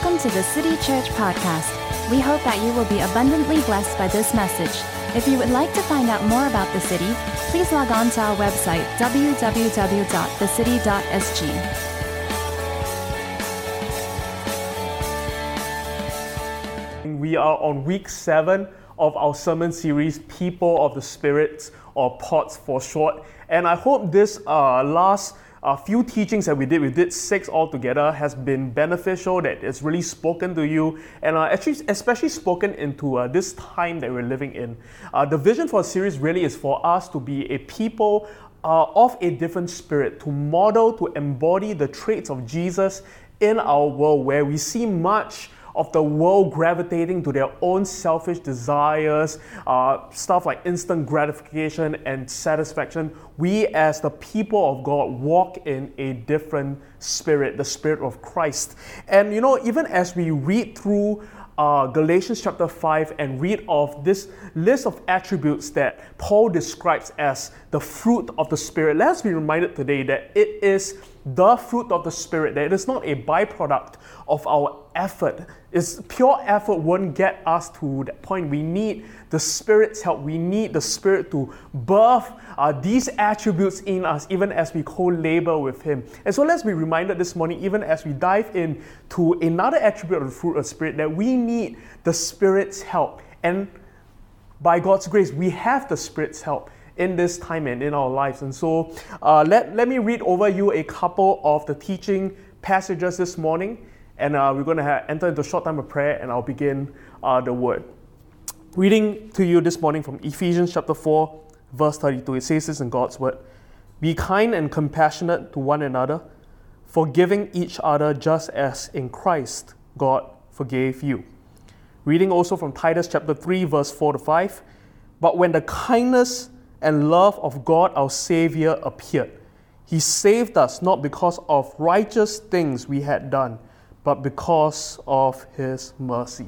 Welcome to the City Church Podcast. We hope that you will be abundantly blessed by this message. If you would like to find out more about the city, please log on to our website, www.thecity.sg. We are on week seven of our sermon series, People of the Spirit, or POTS for short. And I hope this uh, last a few teachings that we did, we did six altogether, has been beneficial, that it's really spoken to you, and uh, actually, especially spoken into uh, this time that we're living in. Uh, the vision for a series really is for us to be a people uh, of a different spirit, to model, to embody the traits of Jesus in our world where we see much of the world gravitating to their own selfish desires, uh, stuff like instant gratification and satisfaction, we as the people of God walk in a different spirit, the spirit of Christ. And you know, even as we read through uh, Galatians chapter 5 and read of this list of attributes that Paul describes as the fruit of the Spirit, let's be reminded today that it is the fruit of the Spirit, that it is not a byproduct of our effort. It's pure effort won't get us to that point. We need the Spirit's help. We need the Spirit to birth uh, these attributes in us, even as we co-labor with Him. And so let's be reminded this morning, even as we dive in to another attribute of the fruit of the Spirit, that we need the Spirit's help. And by God's grace, we have the Spirit's help in this time and in our lives. And so uh, let, let me read over you a couple of the teaching passages this morning. And uh, we're going to enter into a short time of prayer, and I'll begin uh, the word. Reading to you this morning from Ephesians chapter 4, verse 32. It says this in God's word Be kind and compassionate to one another, forgiving each other just as in Christ God forgave you. Reading also from Titus chapter 3, verse 4 to 5. But when the kindness and love of God our Savior appeared. He saved us not because of righteous things we had done, but because of His mercy.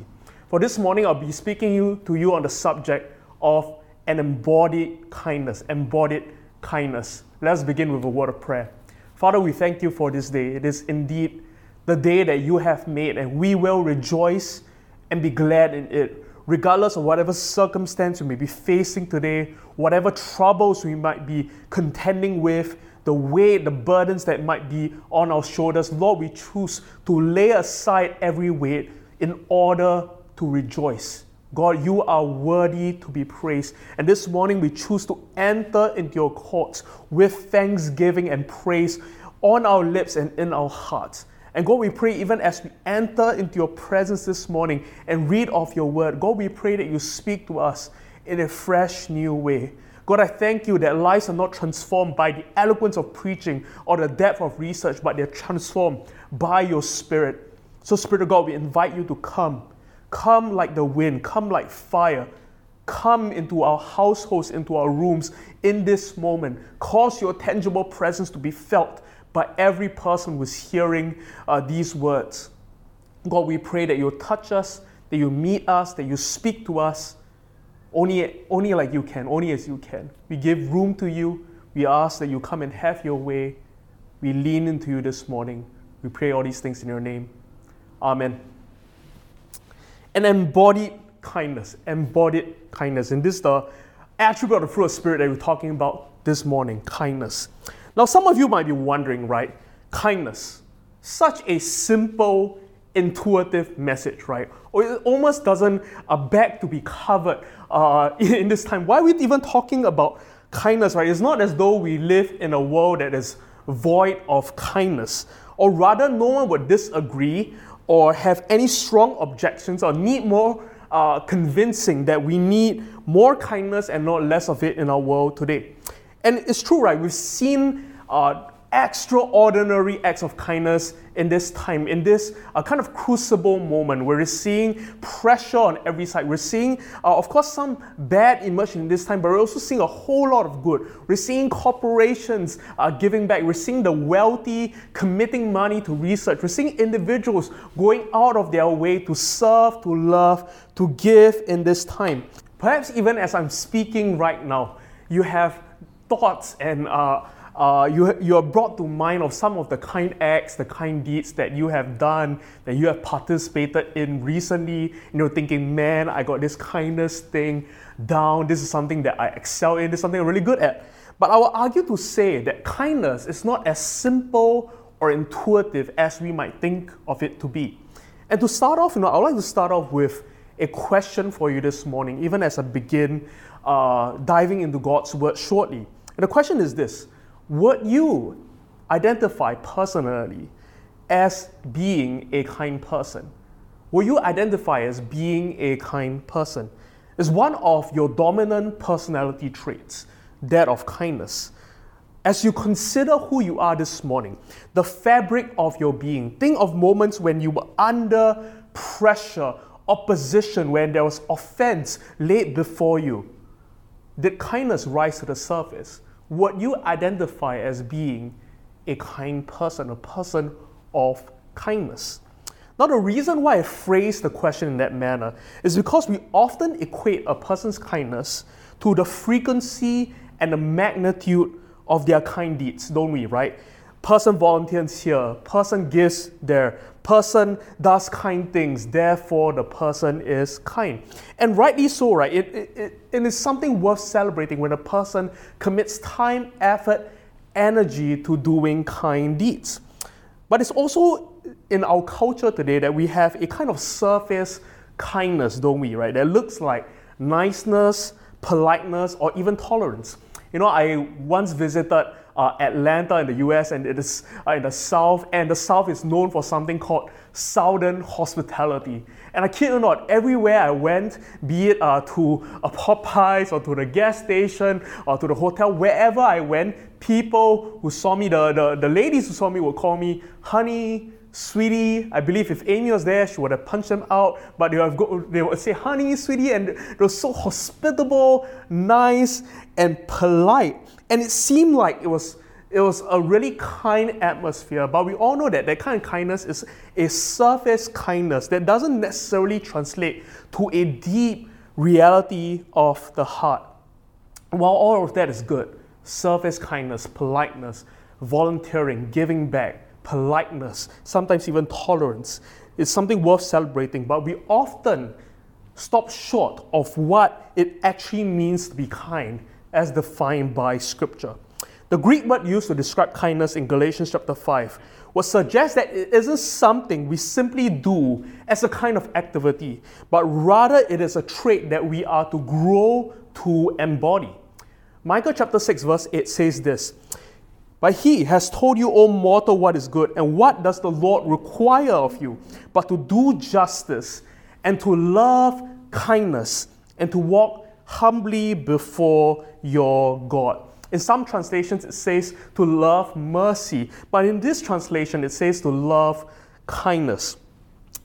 For this morning, I'll be speaking you, to you on the subject of an embodied kindness. Embodied kindness. Let's begin with a word of prayer. Father, we thank you for this day. It is indeed the day that you have made, and we will rejoice and be glad in it regardless of whatever circumstance we may be facing today, whatever troubles we might be contending with, the weight, the burdens that might be on our shoulders, Lord, we choose to lay aside every weight in order to rejoice. God, you are worthy to be praised. And this morning we choose to enter into your courts with thanksgiving and praise on our lips and in our hearts. And God, we pray even as we enter into your presence this morning and read of your word, God, we pray that you speak to us in a fresh, new way. God, I thank you that lives are not transformed by the eloquence of preaching or the depth of research, but they're transformed by your Spirit. So, Spirit of God, we invite you to come. Come like the wind, come like fire. Come into our households, into our rooms in this moment. Cause your tangible presence to be felt by every person who's hearing uh, these words. God, we pray that you'll touch us, that you meet us, that you speak to us only, only like you can, only as you can. We give room to you. We ask that you come and have your way. We lean into you this morning. We pray all these things in your name. Amen. An embodied kindness, embodied kindness. And this is the attribute of the fruit of spirit that we're talking about this morning kindness. Now, some of you might be wondering, right? Kindness, such a simple, intuitive message, right? Or it almost doesn't uh, beg to be covered uh, in this time. Why are we even talking about kindness, right? It's not as though we live in a world that is void of kindness, or rather, no one would disagree or have any strong objections or need more uh, convincing that we need more kindness and not less of it in our world today. And it's true, right? We've seen uh, extraordinary acts of kindness in this time, in this uh, kind of crucible moment where we're seeing pressure on every side. We're seeing, uh, of course, some bad emerge in this time, but we're also seeing a whole lot of good. We're seeing corporations uh, giving back. We're seeing the wealthy committing money to research. We're seeing individuals going out of their way to serve, to love, to give in this time. Perhaps even as I'm speaking right now, you have thoughts and uh, uh, you, you are brought to mind of some of the kind acts, the kind deeds that you have done, that you have participated in recently, you know, thinking, man, I got this kindness thing down, this is something that I excel in, this is something I'm really good at. But I will argue to say that kindness is not as simple or intuitive as we might think of it to be. And to start off, you know, I would like to start off with a question for you this morning, even as I begin uh, diving into God's Word shortly. And the question is this Would you identify personally as being a kind person? Will you identify as being a kind person? Is one of your dominant personality traits that of kindness? As you consider who you are this morning, the fabric of your being, think of moments when you were under pressure, opposition, when there was offense laid before you. Did kindness rise to the surface? Would you identify as being a kind person, a person of kindness? Now, the reason why I phrase the question in that manner is because we often equate a person's kindness to the frequency and the magnitude of their kind deeds, don't we, right? Person volunteers here, person gives there, person does kind things, therefore the person is kind. And rightly so, right? It, it, it, it is something worth celebrating when a person commits time, effort, energy to doing kind deeds. But it's also in our culture today that we have a kind of surface kindness, don't we, right? That looks like niceness, politeness, or even tolerance. You know, I once visited uh, Atlanta in the US and it is uh, in the South, and the South is known for something called Southern hospitality. And I kid you not, everywhere I went, be it uh, to a Popeyes or to the gas station or to the hotel, wherever I went, people who saw me, the, the, the ladies who saw me would call me honey, sweetie. I believe if Amy was there, she would have punched them out. But they would, go, they would say, honey, sweetie. And they were so hospitable, nice, and polite. And it seemed like it was, it was a really kind atmosphere. But we all know that that kind of kindness is a surface kindness that doesn't necessarily translate to a deep reality of the heart. While all of that is good, surface kindness, politeness, volunteering, giving back, politeness, sometimes even tolerance is something worth celebrating, but we often stop short of what it actually means to be kind as defined by Scripture. The Greek word used to describe kindness in Galatians chapter 5 would suggest that it isn't something we simply do as a kind of activity, but rather it is a trait that we are to grow to embody. Micah chapter 6, verse 8 says this but he has told you, O mortal, what is good, and what does the Lord require of you, but to do justice, and to love kindness, and to walk humbly before your God. In some translations, it says to love mercy, but in this translation, it says to love kindness.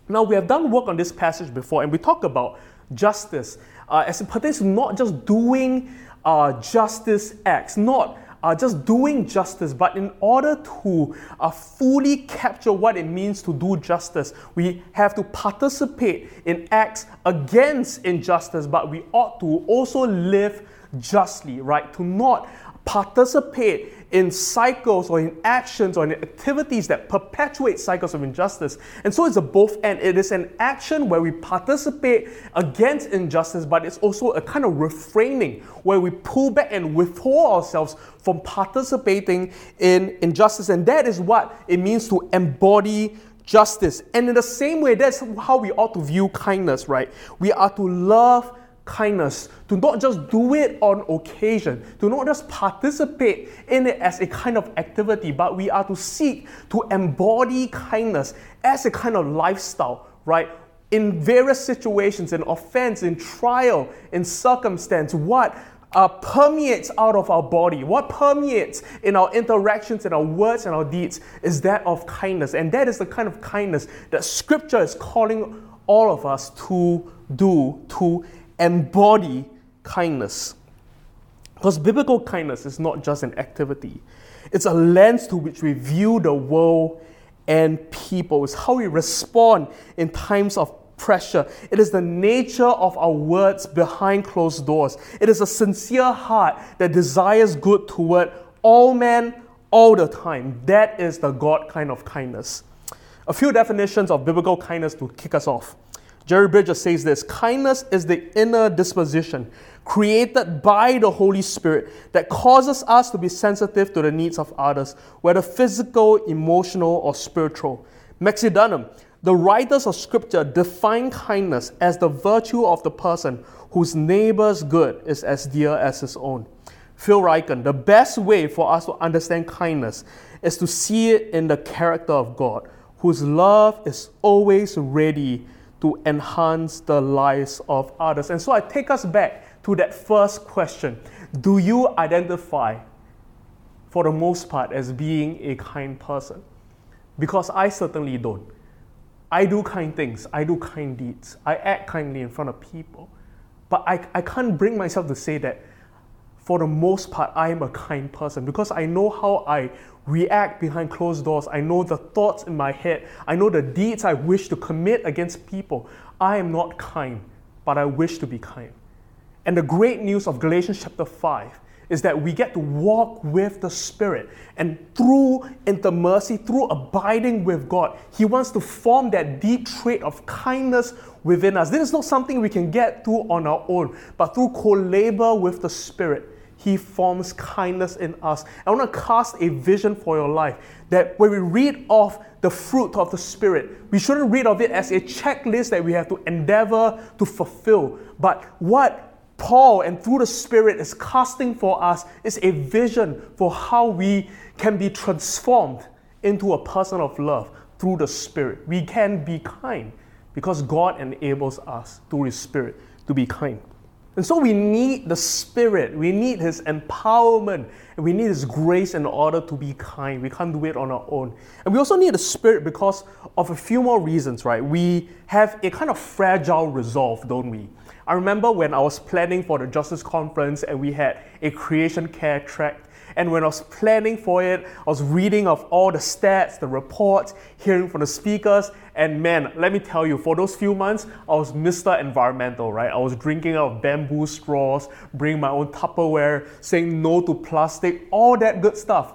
Now, we have done work on this passage before, and we talk about justice uh, as it pertains to not just doing uh, justice acts, not uh, just doing justice, but in order to uh, fully capture what it means to do justice, we have to participate in acts against injustice, but we ought to also live justly, right? To not participate in cycles or in actions or in activities that perpetuate cycles of injustice. And so it's a both and. It is an action where we participate against injustice, but it's also a kind of refraining where we pull back and withhold ourselves from participating in injustice. And that is what it means to embody justice. And in the same way, that's how we ought to view kindness, right? We are to love kindness, to not just do it on occasion, to not just participate in it as a kind of activity, but we are to seek to embody kindness as a kind of lifestyle, right? In various situations, in offense, in trial, in circumstance, what uh, permeates out of our body, what permeates in our interactions, in our words, and our deeds is that of kindness. And that is the kind of kindness that Scripture is calling all of us to do, to embody kindness. Because biblical kindness is not just an activity, it's a lens to which we view the world and people. It's how we respond in times of pressure. It is the nature of our words behind closed doors. It is a sincere heart that desires good toward all men, all the time. That is the God kind of kindness. A few definitions of biblical kindness to kick us off. Jerry Bridges says this kindness is the inner disposition created by the Holy Spirit that causes us to be sensitive to the needs of others, whether physical, emotional, or spiritual. Maxie Dunnam, the writers of Scripture define kindness as the virtue of the person whose neighbor's good is as dear as his own. Phil Ryken, the best way for us to understand kindness is to see it in the character of God, whose love is always ready to enhance the lives of others. And so I take us back to that first question Do you identify, for the most part, as being a kind person? Because I certainly don't. I do kind things, I do kind deeds, I act kindly in front of people. But I, I can't bring myself to say that for the most part, I am a kind person because I know how I react behind closed doors. I know the thoughts in my head. I know the deeds I wish to commit against people. I am not kind, but I wish to be kind. And the great news of Galatians chapter 5 is that we get to walk with the Spirit. And through mercy, through abiding with God, He wants to form that deep trait of kindness within us. This is not something we can get through on our own, but through co labor with the Spirit. He forms kindness in us. I want to cast a vision for your life that when we read off the fruit of the Spirit, we shouldn't read of it as a checklist that we have to endeavor to fulfill. But what Paul and through the Spirit is casting for us is a vision for how we can be transformed into a person of love through the Spirit. We can be kind because God enables us through His Spirit to be kind. And so we need the Spirit, we need His empowerment, we need His grace in order to be kind. We can't do it on our own. And we also need the Spirit because of a few more reasons, right? We have a kind of fragile resolve, don't we? I remember when I was planning for the Justice Conference and we had a creation care track and when I was planning for it, I was reading of all the stats, the reports, hearing from the speakers, and man, let me tell you, for those few months, I was Mr. Environmental, right? I was drinking out of bamboo straws, bringing my own Tupperware, saying no to plastic, all that good stuff.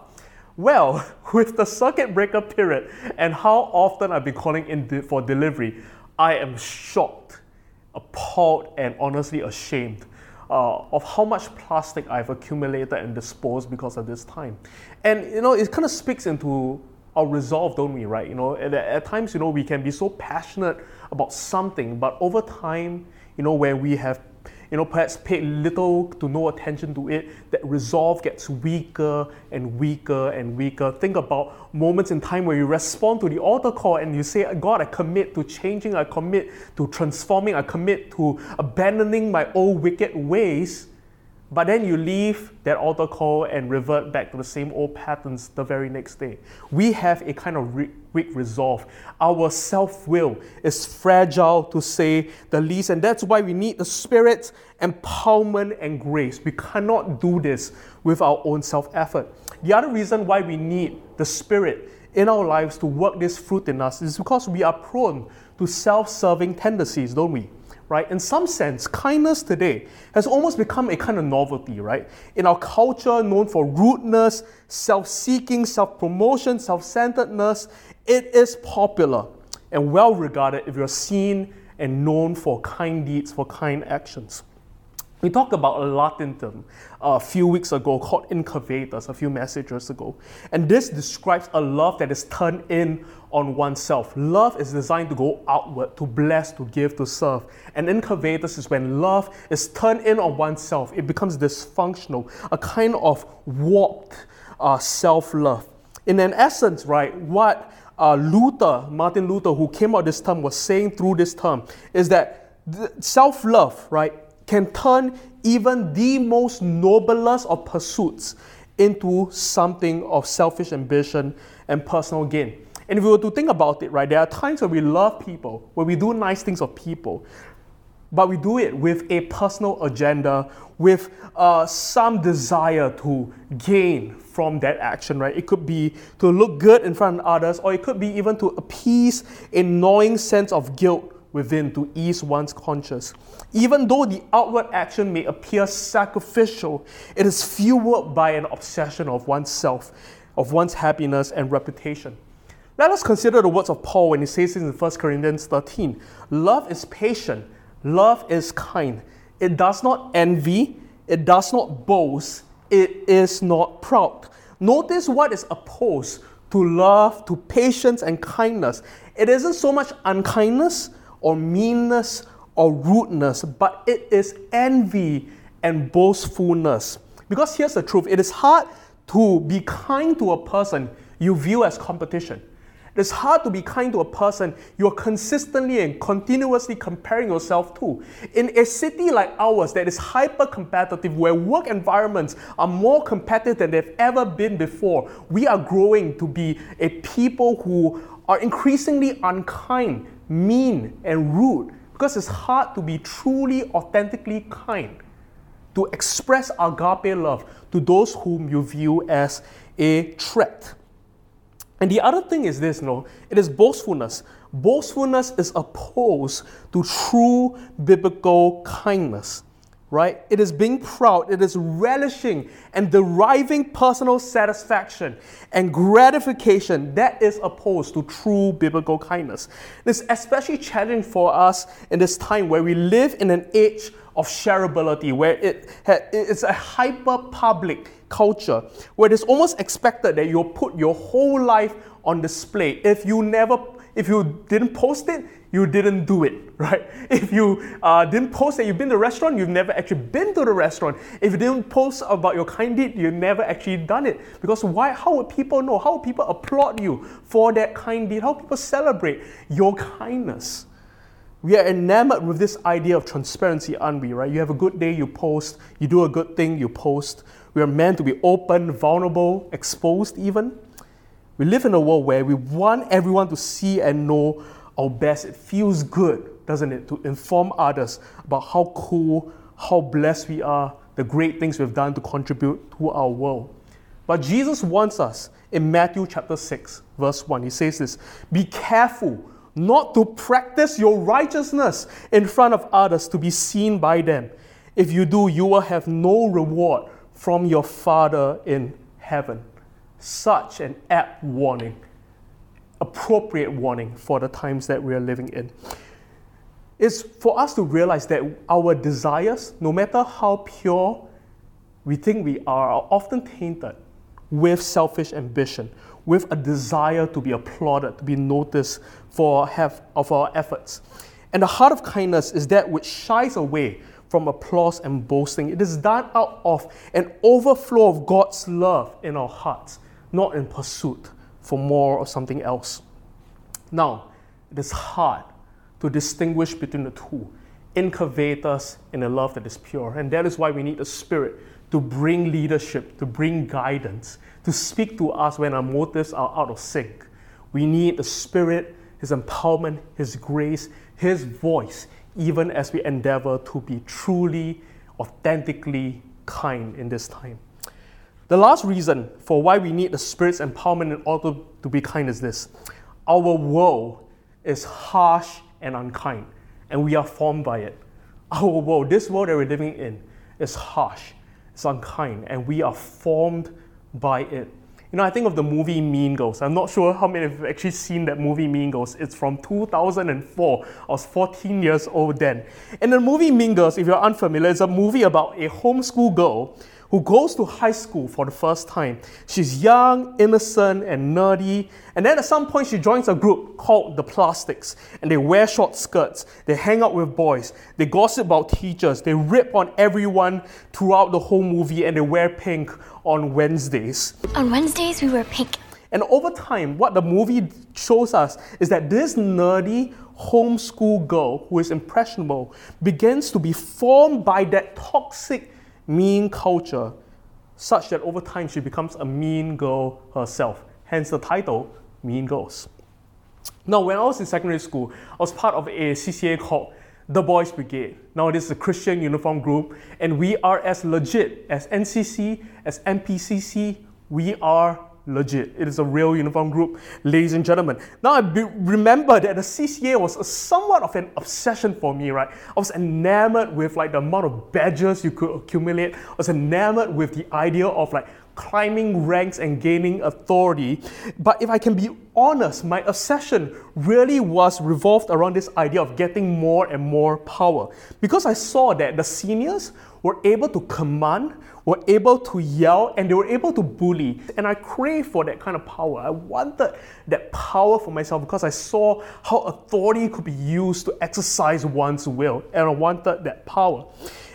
Well, with the circuit breaker period and how often I've been calling in for delivery, I am shocked, appalled, and honestly ashamed uh, of how much plastic I've accumulated and disposed because of this time. And you know, it kind of speaks into our resolve, don't we, right? You know, at, at times, you know, we can be so passionate about something, but over time, you know, when we have you know, perhaps paid little to no attention to it, that resolve gets weaker and weaker and weaker. Think about moments in time where you respond to the altar call and you say, God, I commit to changing, I commit to transforming, I commit to abandoning my old wicked ways. But then you leave that altar call and revert back to the same old patterns the very next day. We have a kind of weak resolve. Our self will is fragile to say the least, and that's why we need the Spirit's empowerment and grace. We cannot do this with our own self effort. The other reason why we need the Spirit in our lives to work this fruit in us is because we are prone to self serving tendencies, don't we? Right? In some sense, kindness today has almost become a kind of novelty, right? In our culture known for rudeness, self seeking, self promotion, self centeredness, it is popular and well regarded if you're seen and known for kind deeds, for kind actions. We talked about a Latin term a few weeks ago called incurvatus, a few messages ago. And this describes a love that is turned in on oneself. Love is designed to go outward, to bless, to give, to serve. And incurvatus is when love is turned in on oneself. It becomes dysfunctional, a kind of warped uh, self love. In an essence, right, what uh, Luther, Martin Luther, who came out this term, was saying through this term is that self love, right, can turn even the most noblest of pursuits into something of selfish ambition and personal gain. And if we were to think about it, right, there are times where we love people, where we do nice things for people, but we do it with a personal agenda, with uh, some desire to gain from that action, right? It could be to look good in front of others, or it could be even to appease a gnawing sense of guilt within to ease one's conscience. Even though the outward action may appear sacrificial, it is fueled by an obsession of oneself. of one's happiness and reputation. Let us consider the words of Paul when he says this in 1 Corinthians 13 Love is patient, love is kind. It does not envy, it does not boast, it is not proud. Notice what is opposed to love, to patience and kindness. It isn't so much unkindness or meanness or rudeness, but it is envy and boastfulness. Because here's the truth it is hard to be kind to a person you view as competition. It's hard to be kind to a person you're consistently and continuously comparing yourself to. In a city like ours that is hyper competitive, where work environments are more competitive than they've ever been before, we are growing to be a people who are increasingly unkind, mean, and rude because it's hard to be truly, authentically kind, to express agape love to those whom you view as a threat. And the other thing is this, no, it is boastfulness. Boastfulness is opposed to true biblical kindness, right? It is being proud, it is relishing and deriving personal satisfaction and gratification that is opposed to true biblical kindness. It's especially challenging for us in this time where we live in an age of shareability, where it, it's a hyper public culture where it is almost expected that you'll put your whole life on display. If you never, if you didn't post it, you didn't do it, right? If you uh, didn't post that you've been to the restaurant, you've never actually been to the restaurant. If you didn't post about your kind deed, you've never actually done it. Because why? How would people know? How would people applaud you for that kind deed? How would people celebrate your kindness? We are enamored with this idea of transparency, aren't we, right? You have a good day, you post. You do a good thing, you post. We are meant to be open, vulnerable, exposed even. We live in a world where we want everyone to see and know our best. It feels good, doesn't it, to inform others about how cool, how blessed we are, the great things we've done to contribute to our world. But Jesus wants us in Matthew chapter 6, verse 1. He says this Be careful not to practice your righteousness in front of others to be seen by them. If you do, you will have no reward from your Father in heaven. Such an apt warning, appropriate warning for the times that we are living in. Is for us to realize that our desires, no matter how pure we think we are, are often tainted with selfish ambition, with a desire to be applauded, to be noticed for have of our efforts. And the heart of kindness is that which shies away from applause and boasting. It is done out of an overflow of God's love in our hearts, not in pursuit for more or something else. Now, it is hard to distinguish between the two. Incurvatus in a love that is pure. And that is why we need the Spirit to bring leadership, to bring guidance, to speak to us when our motives are out of sync. We need the Spirit, His empowerment, His grace, His voice, even as we endeavor to be truly, authentically kind in this time. The last reason for why we need the Spirit's empowerment in order to be kind is this our world is harsh and unkind, and we are formed by it. Our world, this world that we're living in, is harsh, it's unkind, and we are formed by it. You know, I think of the movie Mean Girls. I'm not sure how many have actually seen that movie Mean Girls. It's from 2004. I was 14 years old then. And the movie Mean Girls, if you're unfamiliar, is a movie about a homeschool girl who goes to high school for the first time. She's young, innocent, and nerdy. And then at some point, she joins a group called the Plastics. And they wear short skirts. They hang out with boys. They gossip about teachers. They rip on everyone throughout the whole movie. And they wear pink on Wednesdays. On Wednesdays, we wear pink. And over time, what the movie shows us is that this nerdy homeschool girl who is impressionable begins to be formed by that toxic mean culture such that over time she becomes a mean girl herself. Hence the title, Mean Girls. Now, when I was in secondary school, I was part of a CCA called the Boys Brigade. Now, this is a Christian uniform group, and we are as legit as NCC, as NPCC. We are legit. It is a real uniform group, ladies and gentlemen. Now I be- remember that the CCA was somewhat of an obsession for me, right? I was enamored with like the amount of badges you could accumulate. I was enamored with the idea of like climbing ranks and gaining authority. But if I can be honest, my obsession really was revolved around this idea of getting more and more power. Because I saw that the seniors were able to command, were able to yell, and they were able to bully. And I craved for that kind of power. I wanted that power for myself because I saw how authority could be used to exercise one's will. And I wanted that power.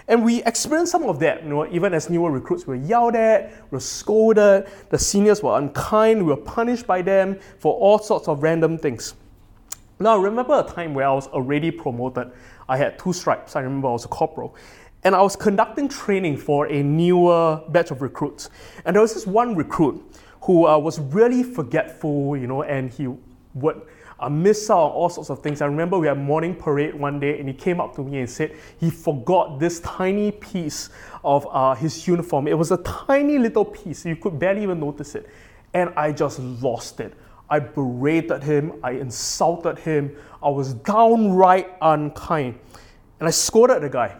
And we experienced some of that, you know, even as newer recruits, we were yelled at, we were scolded, the seniors were unkind, we were punished by them for all sorts of random things. Now, I remember a time where I was already promoted. I had two stripes. I remember I was a corporal. And I was conducting training for a newer batch of recruits. And there was this one recruit who uh, was really forgetful, you know, and he would I miss out on all sorts of things. I remember we had morning parade one day, and he came up to me and said he forgot this tiny piece of uh, his uniform. It was a tiny little piece, you could barely even notice it. And I just lost it. I berated him, I insulted him, I was downright unkind. And I scolded the guy.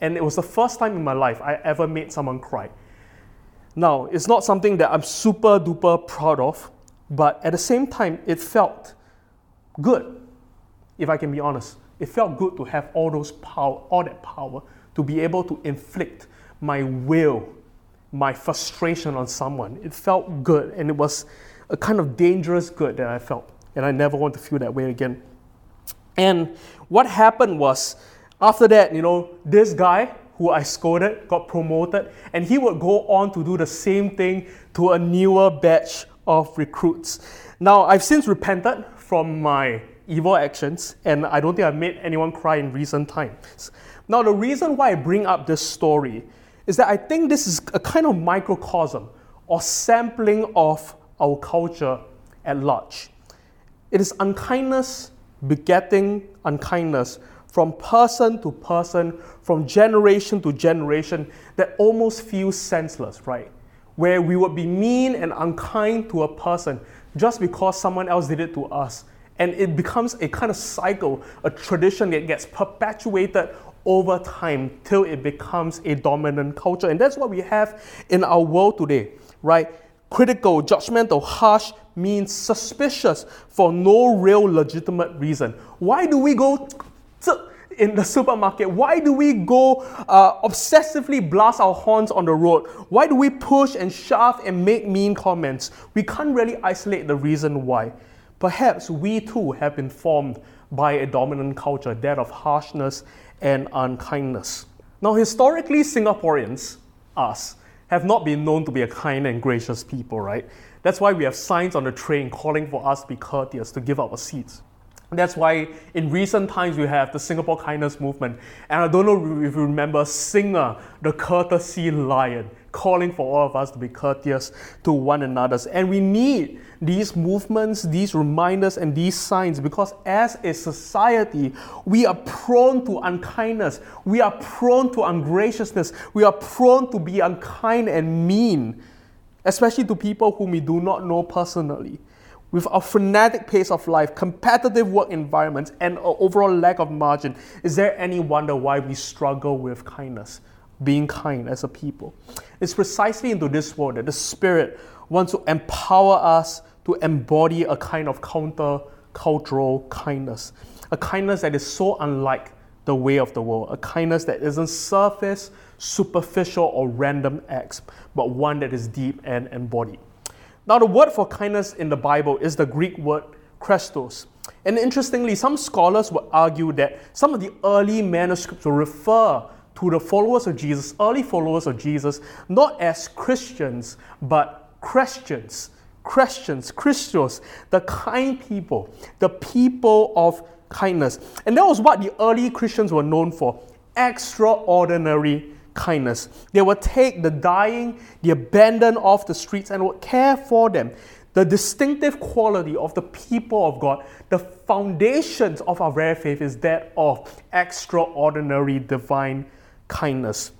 And it was the first time in my life I ever made someone cry. Now, it's not something that I'm super duper proud of, but at the same time, it felt good, if I can be honest. It felt good to have all those power, all that power, to be able to inflict my will, my frustration on someone. It felt good, and it was a kind of dangerous good that I felt, and I never want to feel that way again. And what happened was, after that, you know, this guy who I scolded got promoted, and he would go on to do the same thing to a newer batch of recruits. Now, I've since repented from my evil actions, and I don't think I've made anyone cry in recent times. Now, the reason why I bring up this story is that I think this is a kind of microcosm or sampling of our culture at large. It is unkindness begetting unkindness from person to person, from generation to generation, that almost feels senseless, right? Where we would be mean and unkind to a person just because someone else did it to us. And it becomes a kind of cycle, a tradition that gets perpetuated over time till it becomes a dominant culture. And that's what we have in our world today, right? Critical, judgmental, harsh means suspicious for no real legitimate reason. Why do we go in the supermarket? Why do we go uh, obsessively blast our horns on the road? Why do we push and shove and make mean comments? We can't really isolate the reason why. Perhaps we too have been formed by a dominant culture, that of harshness and unkindness. Now, historically, Singaporeans, us, have not been known to be a kind and gracious people, right? That's why we have signs on the train calling for us to be courteous, to give up our seats. That's why in recent times we have the Singapore Kindness Movement. And I don't know if you remember Singa, the courtesy lion, calling for all of us to be courteous to one another. And we need these movements, these reminders, and these signs because as a society, we are prone to unkindness, we are prone to ungraciousness, we are prone to be unkind and mean, especially to people whom we do not know personally. With our frenetic pace of life, competitive work environments, and an overall lack of margin, is there any wonder why we struggle with kindness, being kind as a people? It's precisely into this world that the Spirit wants to empower us to embody a kind of counter cultural kindness, a kindness that is so unlike the way of the world, a kindness that isn't surface, superficial, or random acts, but one that is deep and embodied. Now, the word for kindness in the Bible is the Greek word krestos. And interestingly, some scholars would argue that some of the early manuscripts will refer to the followers of Jesus, early followers of Jesus, not as Christians, but Chrestians. Chrestians, Christos, the kind people, the people of kindness. And that was what the early Christians were known for extraordinary kindness. They would take the dying, the abandoned off the streets, and would care for them. The distinctive quality of the people of God, the foundations of our very faith, is that of extraordinary divine kindness.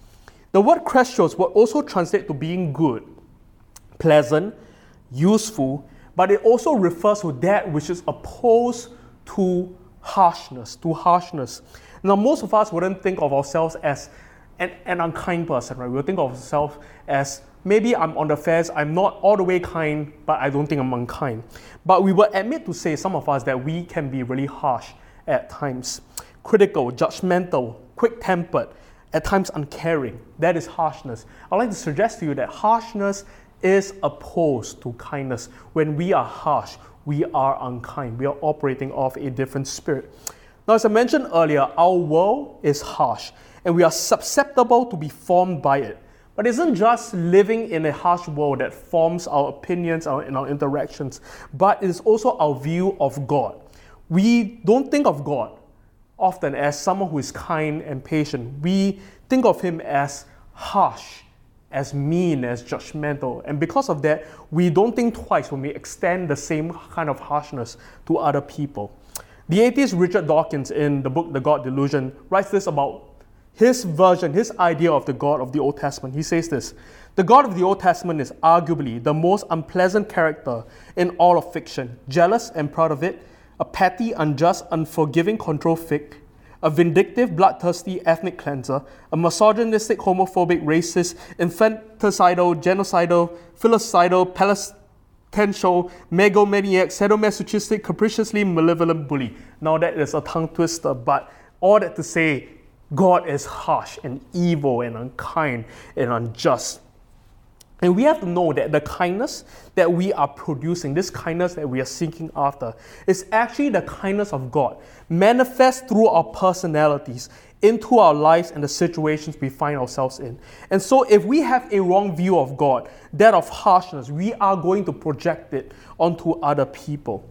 The word Christos would also translate to being good, pleasant, useful, but it also refers to that which is opposed to harshness, to harshness. Now, most of us wouldn't think of ourselves as an, an unkind person, right? We'll think of ourselves as maybe I'm on the fence, I'm not all the way kind, but I don't think I'm unkind. But we will admit to say, some of us, that we can be really harsh at times. Critical, judgmental, quick tempered, at times uncaring. That is harshness. I'd like to suggest to you that harshness is opposed to kindness. When we are harsh, we are unkind. We are operating off a different spirit. Now, as I mentioned earlier, our world is harsh and we are susceptible to be formed by it. But it isn't just living in a harsh world that forms our opinions and our interactions, but it is also our view of God. We don't think of God often as someone who is kind and patient. We think of him as harsh, as mean, as judgmental. And because of that, we don't think twice when we extend the same kind of harshness to other people. The atheist Richard Dawkins, in the book The God Delusion, writes this about his version, his idea of the God of the Old Testament. He says this The God of the Old Testament is arguably the most unpleasant character in all of fiction, jealous and proud of it, a petty, unjust, unforgiving control a vindictive, bloodthirsty ethnic cleanser, a misogynistic, homophobic, racist, infanticidal, genocidal, filicidal, pestilential, megalomaniac, sadomasochistic, capriciously malevolent bully. Now that is a tongue twister, but all that to say, God is harsh and evil and unkind and unjust. And we have to know that the kindness that we are producing, this kindness that we are seeking after, is actually the kindness of God, manifest through our personalities into our lives and the situations we find ourselves in. And so, if we have a wrong view of God, that of harshness, we are going to project it onto other people.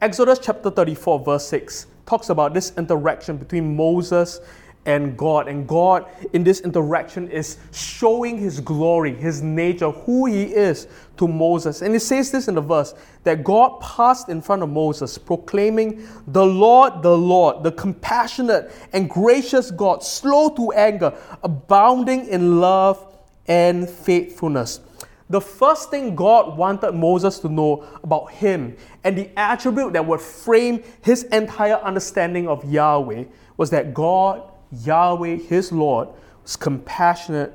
Exodus chapter 34, verse 6 talks about this interaction between Moses and God. And God, in this interaction, is showing His glory, His nature, who He is to Moses. And it says this in the verse that God passed in front of Moses, proclaiming, The Lord, the Lord, the compassionate and gracious God, slow to anger, abounding in love and faithfulness. The first thing God wanted Moses to know about him and the attribute that would frame his entire understanding of Yahweh was that God Yahweh, his Lord, was compassionate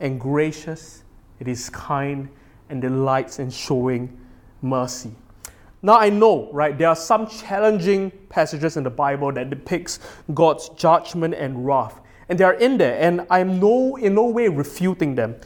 and gracious. It is kind and delights in showing mercy. Now I know, right, there are some challenging passages in the Bible that depicts God's judgment and wrath. And they are in there, and I'm no in no way refuting them.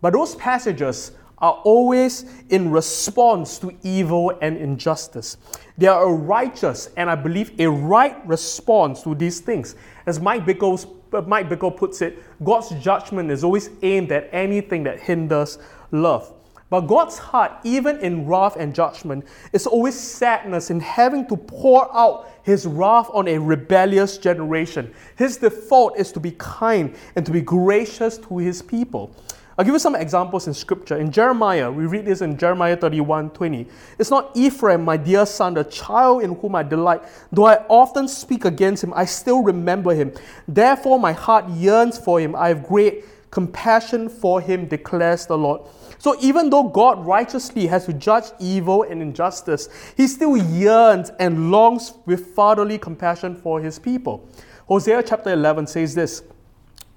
But those passages are always in response to evil and injustice. They are a righteous and I believe a right response to these things. As Mike Bickle, uh, Mike Bickle puts it, God's judgment is always aimed at anything that hinders love. But God's heart, even in wrath and judgment, is always sadness in having to pour out his wrath on a rebellious generation. His default is to be kind and to be gracious to his people. I'll give you some examples in scripture. In Jeremiah, we read this in Jeremiah 31 20. It's not Ephraim, my dear son, the child in whom I delight. Though I often speak against him, I still remember him. Therefore, my heart yearns for him. I have great compassion for him, declares the Lord. So even though God righteously has to judge evil and injustice, he still yearns and longs with fatherly compassion for his people. Hosea chapter 11 says this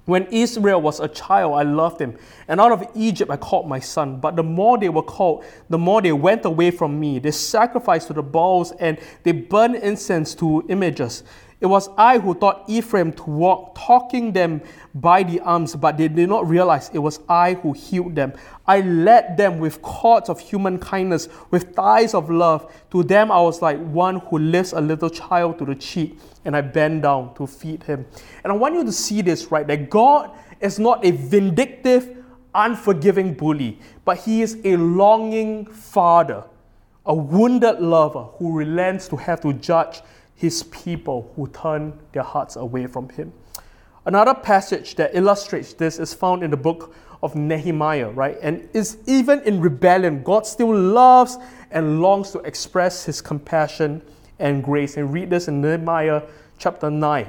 when Israel was a child, I loved him, and out of Egypt I called my son. But the more they were called, the more they went away from me. They sacrificed to the Baals and they burned incense to images. It was I who taught Ephraim to walk, talking them by the arms, but they did not realize it was I who healed them. I led them with cords of human kindness, with ties of love. To them I was like one who lifts a little child to the cheek, and I bend down to feed him. And I want you to see this, right? That God is not a vindictive, unforgiving bully, but He is a longing father, a wounded lover who relents to have to judge his people who turn their hearts away from him. Another passage that illustrates this is found in the book of Nehemiah, right? And is even in rebellion, God still loves and longs to express his compassion and grace. And read this in Nehemiah chapter 9,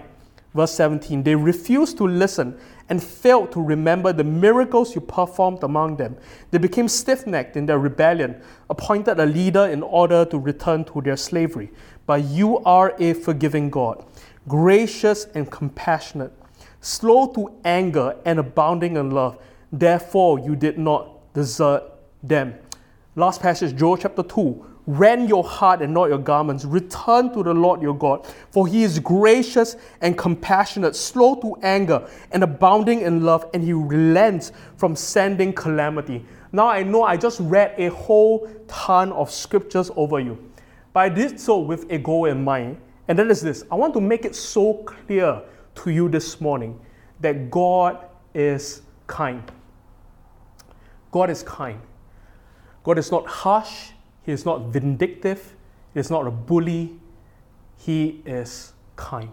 verse 17. They refused to listen and failed to remember the miracles you performed among them. They became stiff necked in their rebellion, appointed a leader in order to return to their slavery. But you are a forgiving God, gracious and compassionate, slow to anger, and abounding in love. Therefore, you did not desert them. Last passage, Joel chapter 2. Rend your heart and not your garments. Return to the Lord your God, for he is gracious and compassionate, slow to anger, and abounding in love, and he relents from sending calamity. Now I know I just read a whole ton of scriptures over you, but I did so with a goal in mind, and that is this I want to make it so clear to you this morning that God is kind. God is kind. God is not harsh, He is not vindictive, He is not a bully, He is kind.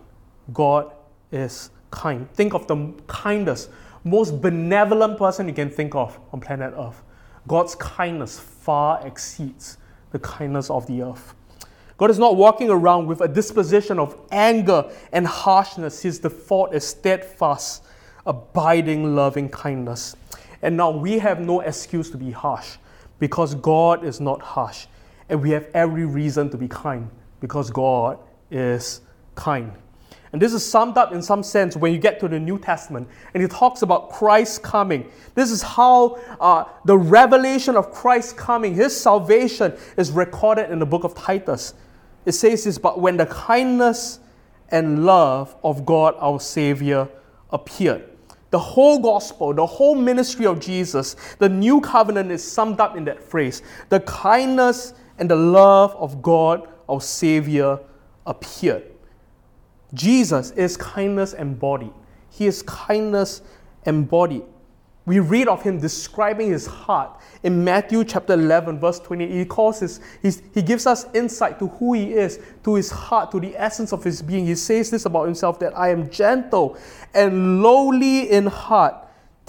God is kind. Think of the kindest, most benevolent person you can think of on planet Earth. God's kindness far exceeds the kindness of the earth. God is not walking around with a disposition of anger and harshness. His default is steadfast, abiding, loving kindness. And now we have no excuse to be harsh because God is not harsh. And we have every reason to be kind because God is kind. And this is summed up in some sense when you get to the New Testament and it talks about Christ coming. This is how uh, the revelation of Christ coming, his salvation, is recorded in the book of Titus. It says this, but when the kindness and love of God our Savior appeared. The whole gospel, the whole ministry of Jesus, the new covenant is summed up in that phrase. The kindness and the love of God our Savior appeared. Jesus is kindness embodied. He is kindness embodied. We read of him describing his heart in Matthew chapter 11, verse 20. He calls his, he gives us insight to who he is, to his heart, to the essence of his being. He says this about himself that I am gentle and lowly in heart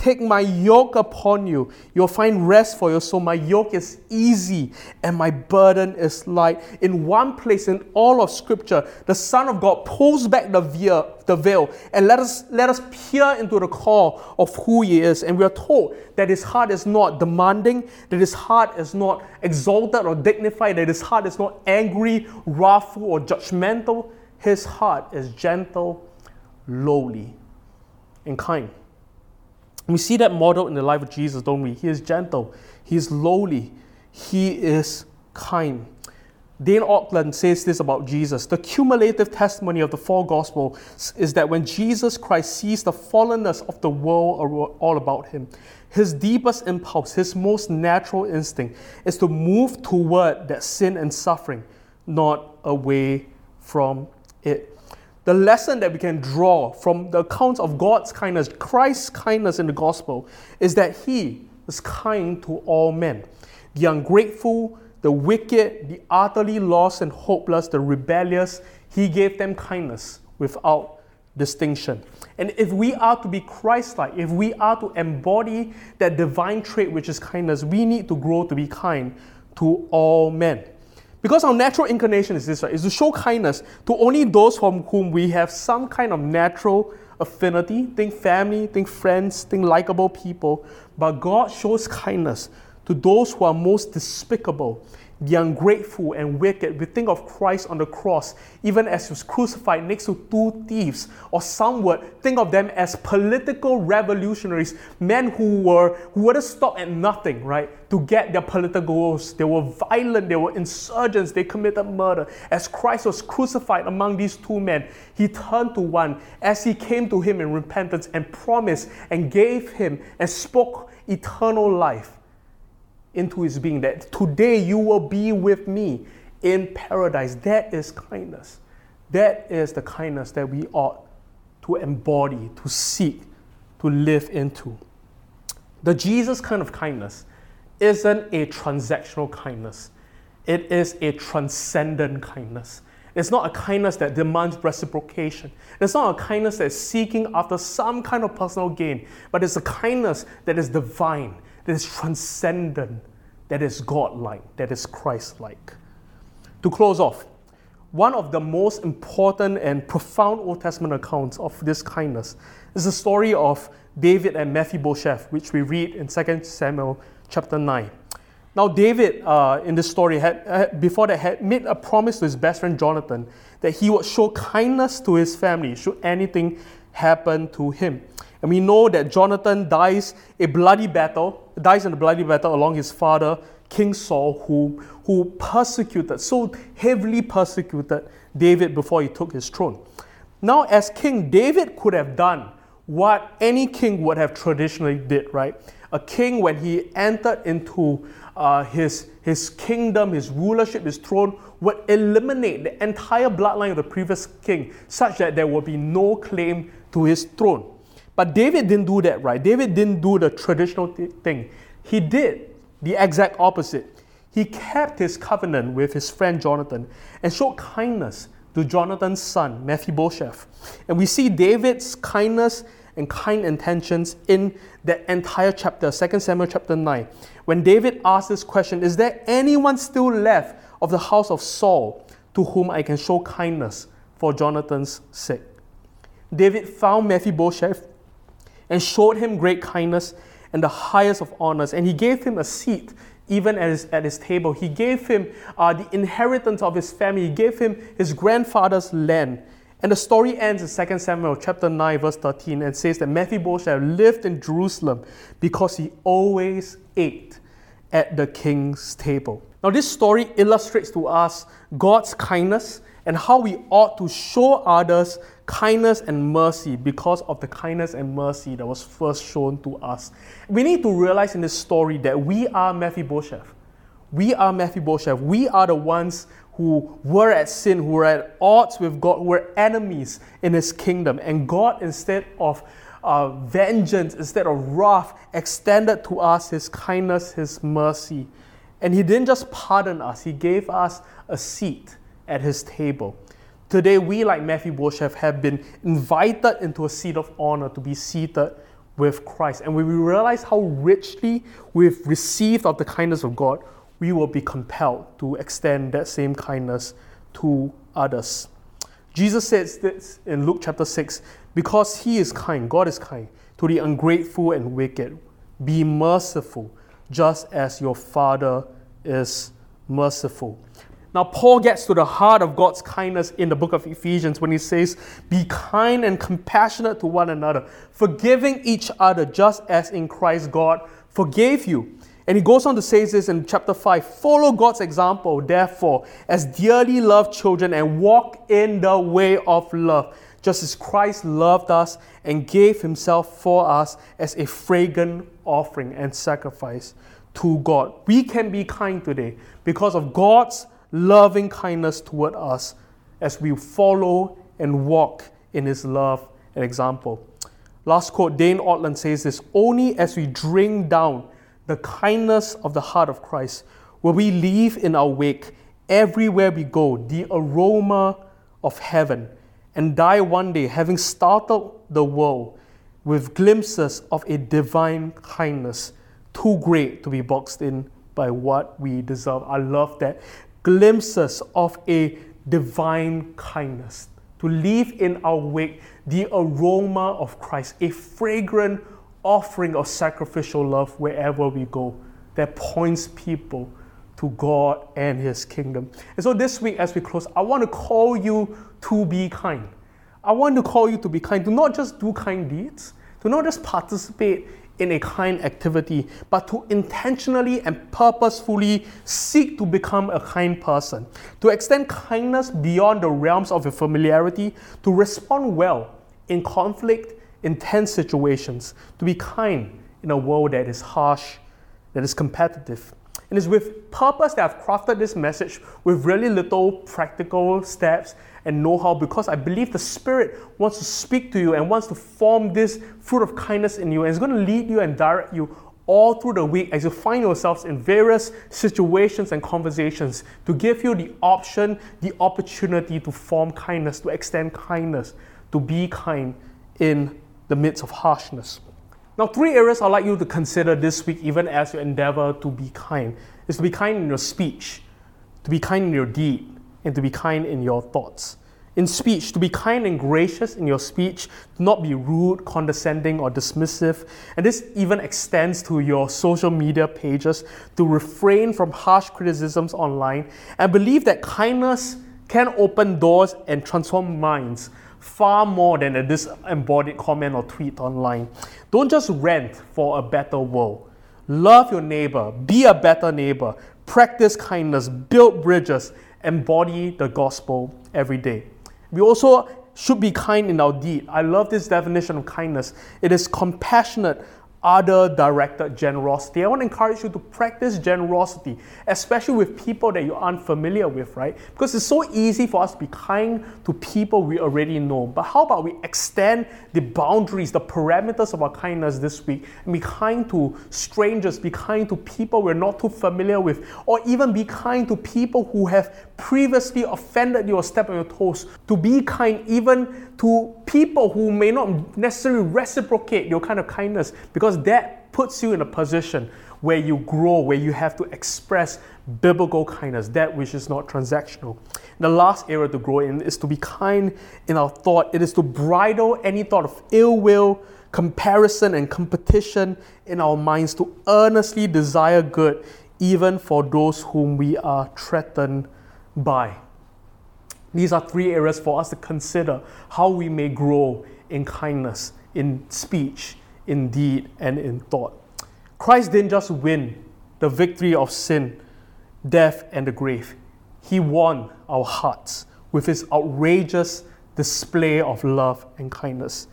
Take my yoke upon you. You'll find rest for your soul. My yoke is easy and my burden is light. In one place in all of Scripture, the Son of God pulls back the veil, the veil and let us, let us peer into the core of who He is. And we are told that His heart is not demanding, that His heart is not exalted or dignified, that His heart is not angry, wrathful, or judgmental. His heart is gentle, lowly, and kind. We see that model in the life of Jesus, don't we? He is gentle, he is lowly, he is kind. Dane Ortlund says this about Jesus. The cumulative testimony of the four Gospels is that when Jesus Christ sees the fallenness of the world all about him, his deepest impulse, his most natural instinct, is to move toward that sin and suffering, not away from it the lesson that we can draw from the accounts of God's kindness, Christ's kindness in the gospel, is that He is kind to all men. The ungrateful, the wicked, the utterly lost and hopeless, the rebellious, He gave them kindness without distinction. And if we are to be Christ like, if we are to embody that divine trait which is kindness, we need to grow to be kind to all men. Because our natural inclination is this, right? Is to show kindness to only those from whom we have some kind of natural affinity. Think family, think friends, think likable people. But God shows kindness to those who are most despicable the ungrateful and wicked. We think of Christ on the cross, even as he was crucified next to two thieves, or some would think of them as political revolutionaries, men who were who wouldn't stop at nothing, right, to get their political goals. They were violent, they were insurgents, they committed murder. As Christ was crucified among these two men, he turned to one as he came to him in repentance and promised and gave him and spoke eternal life into his being that today you will be with me in paradise. That is kindness. That is the kindness that we ought to embody, to seek, to live into. The Jesus kind of kindness isn't a transactional kindness, it is a transcendent kindness. It's not a kindness that demands reciprocation. It's not a kindness that's seeking after some kind of personal gain, but it's a kindness that is divine, that is transcendent, that is God like, that is Christ like. To close off, one of the most important and profound Old Testament accounts of this kindness is the story of David and Mephibosheth, which we read in 2 Samuel chapter 9. Now, David, uh, in this story, had, before that, had made a promise to his best friend Jonathan that he would show kindness to his family should anything happen to him. And we know that Jonathan dies a bloody battle, dies in a bloody battle along his father, King Saul, who, who persecuted, so heavily persecuted David before he took his throne. Now, as king, David could have done what any king would have traditionally did, right? A king, when he entered into uh, his, his kingdom, his rulership, his throne, would eliminate the entire bloodline of the previous king, such that there would be no claim to his throne. But David didn't do that, right? David didn't do the traditional thing. He did the exact opposite. He kept his covenant with his friend Jonathan and showed kindness to Jonathan's son, Mephibosheth. And we see David's kindness and kind intentions in that entire chapter, 2 Samuel chapter 9. When David asked this question, Is there anyone still left of the house of Saul to whom I can show kindness for Jonathan's sake? David found Mephibosheth and showed him great kindness and the highest of honors, and he gave him a seat even at his, at his table. He gave him uh, the inheritance of his family, he gave him his grandfather's land. And the story ends in 2 Samuel chapter 9, verse 13, and says that Mephibosheth lived in Jerusalem because he always ate at the king's table. Now, this story illustrates to us God's kindness and how we ought to show others kindness and mercy because of the kindness and mercy that was first shown to us. We need to realize in this story that we are Mephibosheth. We are Mephibosheth. We are the ones who were at sin, who were at odds with God, who were enemies in His kingdom. And God, instead of uh, vengeance, instead of wrath, extended to us His kindness, His mercy. And He didn't just pardon us, He gave us a seat at His table. Today, we, like Matthew Mephibosheth, have been invited into a seat of honor to be seated with Christ. And when we realize how richly we've received of the kindness of God, we will be compelled to extend that same kindness to others. Jesus says this in Luke chapter 6 because he is kind, God is kind to the ungrateful and wicked. Be merciful, just as your Father is merciful. Now, Paul gets to the heart of God's kindness in the book of Ephesians when he says, Be kind and compassionate to one another, forgiving each other just as in Christ God forgave you. And he goes on to say this in chapter 5 Follow God's example, therefore, as dearly loved children, and walk in the way of love, just as Christ loved us and gave himself for us as a fragrant offering and sacrifice to God. We can be kind today because of God's loving kindness toward us as we follow and walk in His love and example. Last quote Dane Ortlund says this Only as we drink down the kindness of the heart of Christ will we leave in our wake everywhere we go the aroma of heaven and die one day having startled the world with glimpses of a divine kindness too great to be boxed in by what we deserve. I love that glimpses of a divine kindness, to leave in our wake the aroma of Christ, a fragrant offering of sacrificial love wherever we go that points people to God and His kingdom. And so this week, as we close, I want to call you to be kind. I want to call you to be kind, to not just do kind deeds, to not just participate in a kind activity, but to intentionally and purposefully seek to become a kind person, to extend kindness beyond the realms of your familiarity, to respond well in conflict, in tense situations, to be kind in a world that is harsh, that is competitive. And it's with purpose that I've crafted this message with really little practical steps and know how because I believe the Spirit wants to speak to you and wants to form this fruit of kindness in you and is going to lead you and direct you all through the week as you find yourselves in various situations and conversations to give you the option, the opportunity to form kindness, to extend kindness, to be kind in the midst of harshness. Now, three areas I'd like you to consider this week, even as you endeavor to be kind, is to be kind in your speech, to be kind in your deed, and to be kind in your thoughts. In speech, to be kind and gracious in your speech, to not be rude, condescending, or dismissive. And this even extends to your social media pages to refrain from harsh criticisms online and believe that kindness can open doors and transform minds far more than a disembodied comment or tweet online. Don't just rent for a better world. Love your neighbor, be a better neighbor, practice kindness, build bridges, embody the gospel every day. We also should be kind in our deed. I love this definition of kindness. It is compassionate, other directed generosity. I want to encourage you to practice generosity, especially with people that you aren't familiar with, right? Because it's so easy for us to be kind to people we already know. But how about we extend the boundaries, the parameters of our kindness this week, and be kind to strangers, be kind to people we're not too familiar with, or even be kind to people who have previously offended you or stepped on your toes, to be kind even to people who may not necessarily reciprocate your kind of kindness, because that puts you in a position where you grow, where you have to express biblical kindness, that which is not transactional. The last area to grow in is to be kind in our thought. It is to bridle any thought of ill will, comparison, and competition in our minds, to earnestly desire good, even for those whom we are threatened by. These are three areas for us to consider how we may grow in kindness, in speech, in deed, and in thought. Christ didn't just win the victory of sin, death, and the grave, He won our hearts with His outrageous display of love and kindness.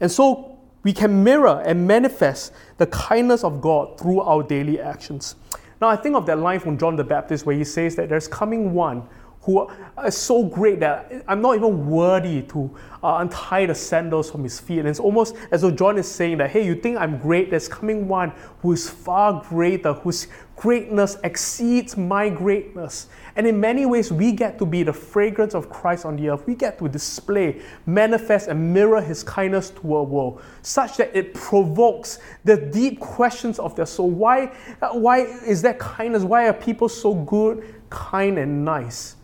And so we can mirror and manifest the kindness of God through our daily actions. Now, I think of that line from John the Baptist where he says that there's coming one who is so great that I'm not even worthy to uh, untie the sandals from his feet. And it's almost as though John is saying that, hey, you think I'm great? There's coming one who is far greater, whose greatness exceeds my greatness. And in many ways, we get to be the fragrance of Christ on the earth. We get to display, manifest, and mirror his kindness to our world, such that it provokes the deep questions of their soul. Why, why is that kindness? Why are people so good, kind, and nice?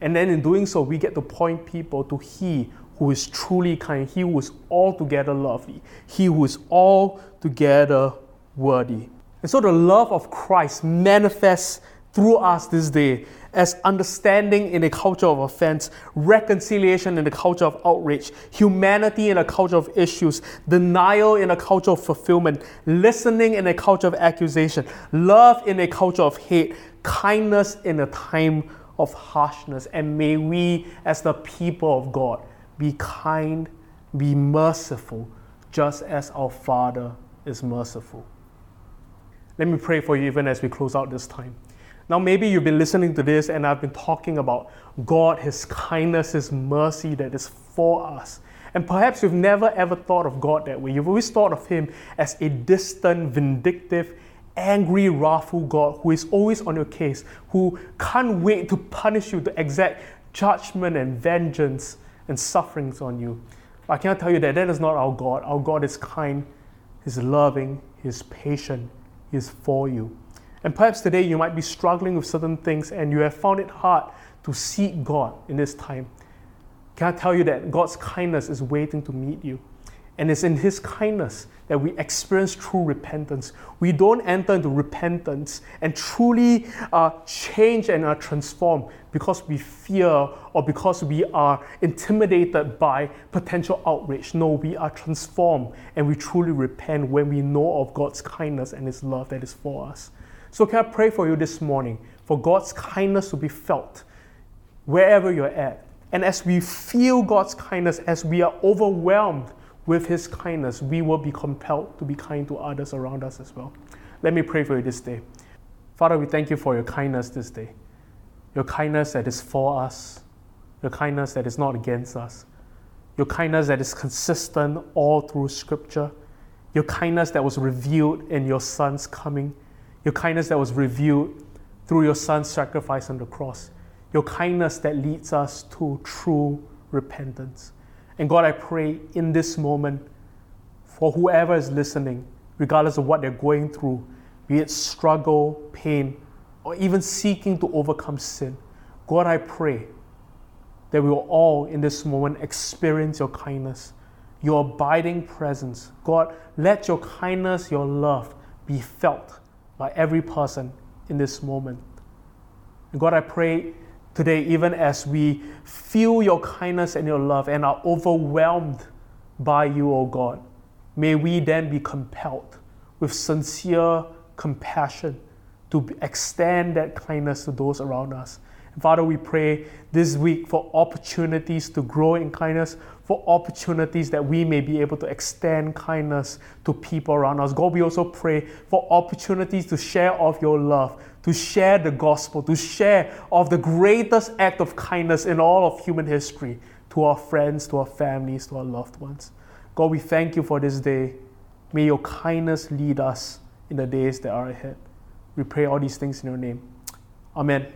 And then in doing so, we get to point people to He who is truly kind, He who is altogether lovely, He who is altogether worthy. And so the love of Christ manifests through us this day as understanding in a culture of offense, reconciliation in a culture of outrage, humanity in a culture of issues, denial in a culture of fulfillment, listening in a culture of accusation, love in a culture of hate, kindness in a time of harshness. And may we, as the people of God, be kind, be merciful, just as our Father is merciful. Let me pray for you even as we close out this time. Now, maybe you've been listening to this and I've been talking about God, His kindness, His mercy that is for us. And perhaps you've never ever thought of God that way. You've always thought of Him as a distant, vindictive, angry, wrathful God who is always on your case, who can't wait to punish you, to exact judgment and vengeance and sufferings on you. I cannot tell you that that is not our God. Our God is kind, He's loving, He's patient, He is for you. And perhaps today you might be struggling with certain things and you have found it hard to seek God in this time. Can I tell you that God's kindness is waiting to meet you? And it's in His kindness that we experience true repentance. We don't enter into repentance and truly uh, change and are transformed because we fear or because we are intimidated by potential outrage. No, we are transformed and we truly repent when we know of God's kindness and His love that is for us. So, can I pray for you this morning for God's kindness to be felt wherever you're at? And as we feel God's kindness, as we are overwhelmed with His kindness, we will be compelled to be kind to others around us as well. Let me pray for you this day. Father, we thank you for your kindness this day. Your kindness that is for us, your kindness that is not against us, your kindness that is consistent all through Scripture, your kindness that was revealed in your Son's coming, your kindness that was revealed through your Son's sacrifice on the cross, your kindness that leads us to true repentance. And God, I pray in this moment for whoever is listening, regardless of what they're going through, be it struggle, pain, or even seeking to overcome sin. God, I pray that we will all in this moment experience your kindness, your abiding presence. God, let your kindness, your love be felt by every person in this moment. And God, I pray Today, even as we feel your kindness and your love and are overwhelmed by you, O God, may we then be compelled with sincere compassion to extend that kindness to those around us. Father, we pray this week for opportunities to grow in kindness, for opportunities that we may be able to extend kindness to people around us. God, we also pray for opportunities to share of your love, to share the gospel, to share of the greatest act of kindness in all of human history to our friends, to our families, to our loved ones. God, we thank you for this day. May your kindness lead us in the days that are ahead. We pray all these things in your name. Amen.